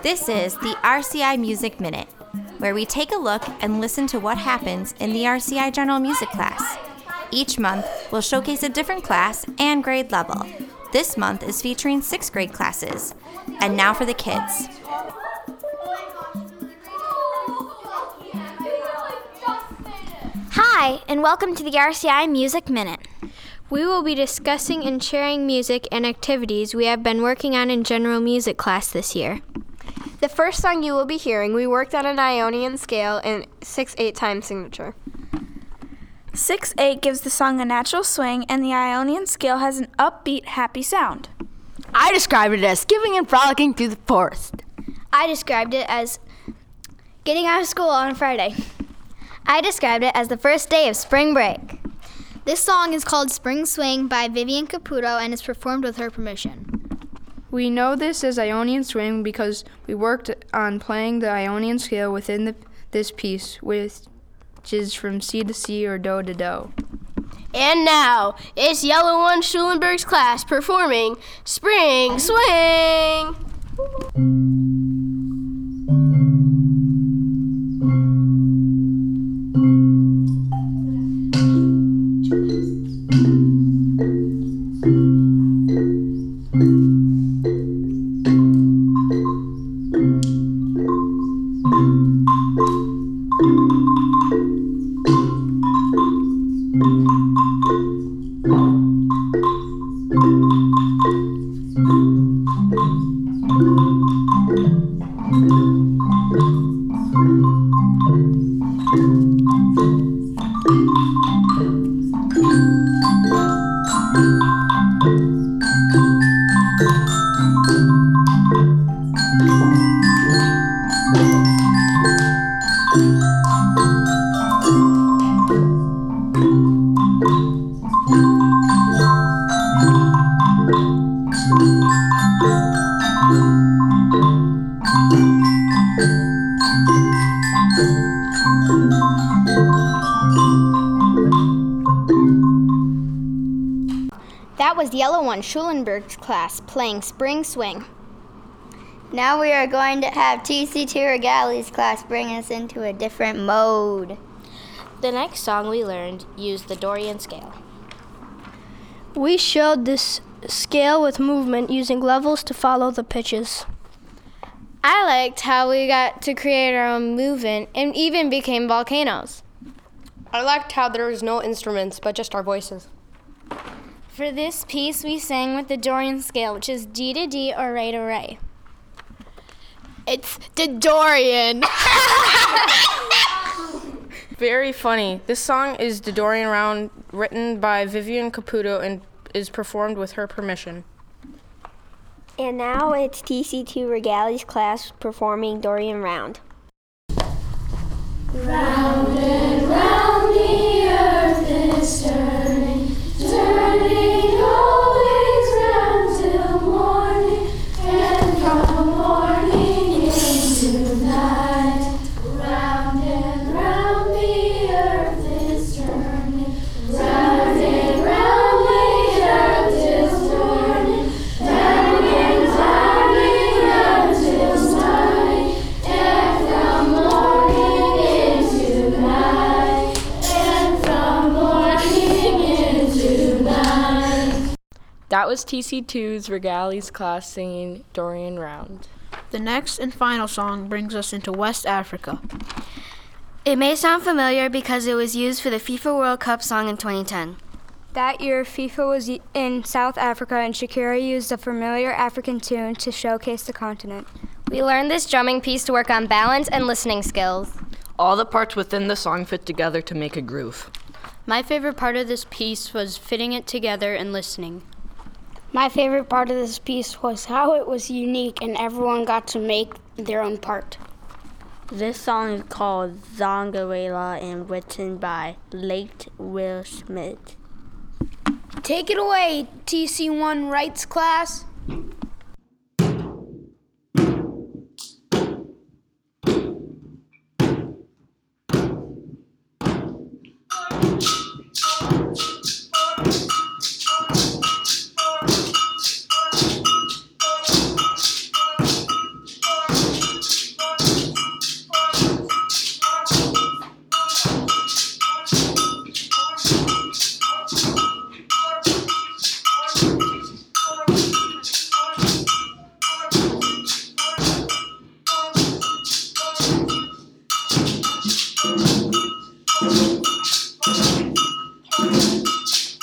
This is the RCI Music Minute, where we take a look and listen to what happens in the RCI General Music class. Each month, we'll showcase a different class and grade level. This month is featuring sixth grade classes. And now for the kids. Hi, and welcome to the RCI Music Minute. We will be discussing and sharing music and activities we have been working on in general music class this year. The first song you will be hearing, we worked on an Ionian scale in 6 8 time signature. 6 8 gives the song a natural swing, and the Ionian scale has an upbeat, happy sound. I described it as skipping and frolicking through the forest. I described it as getting out of school on a Friday. I described it as the first day of spring break. This song is called Spring Swing by Vivian Caputo and is performed with her permission. We know this as Ionian Swing because we worked on playing the Ionian scale within the, this piece, which is from C to C or Do to Do. And now, it's Yellow One Schulenberg's class performing Spring Swing! That was Yellow One Schulenberg's class playing Spring Swing. Now we are going to have TC2 Regali's class bring us into a different mode. The next song we learned used the Dorian scale. We showed this scale with movement using levels to follow the pitches. I liked how we got to create our own movement and even became volcanoes. I liked how there was no instruments but just our voices. For this piece, we sang with the Dorian scale, which is D to D or Re to Re. It's the Dorian. Very funny. This song is the Dorian Round, written by Vivian Caputo and is performed with her permission. And now it's TC2 Regali's class performing Dorian Round. Round and round the earth is turning, That was TC2's Regali's class singing Dorian Round. The next and final song brings us into West Africa. It may sound familiar because it was used for the FIFA World Cup song in 2010. That year, FIFA was in South Africa and Shakira used a familiar African tune to showcase the continent. We learned this drumming piece to work on balance and listening skills. All the parts within the song fit together to make a groove. My favorite part of this piece was fitting it together and listening. My favorite part of this piece was how it was unique and everyone got to make their own part. This song is called Zangalewa and written by late Will Smith. Take it away, TC1 Rights class.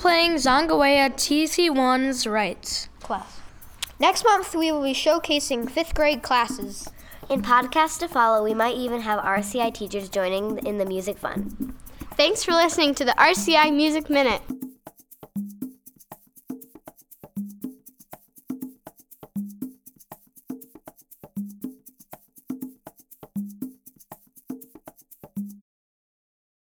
playing Zongawea TC1's Rights. class. Next month, we will be showcasing fifth grade classes. In podcasts to follow, we might even have RCI teachers joining in the music fun. Thanks for listening to the RCI Music Minute.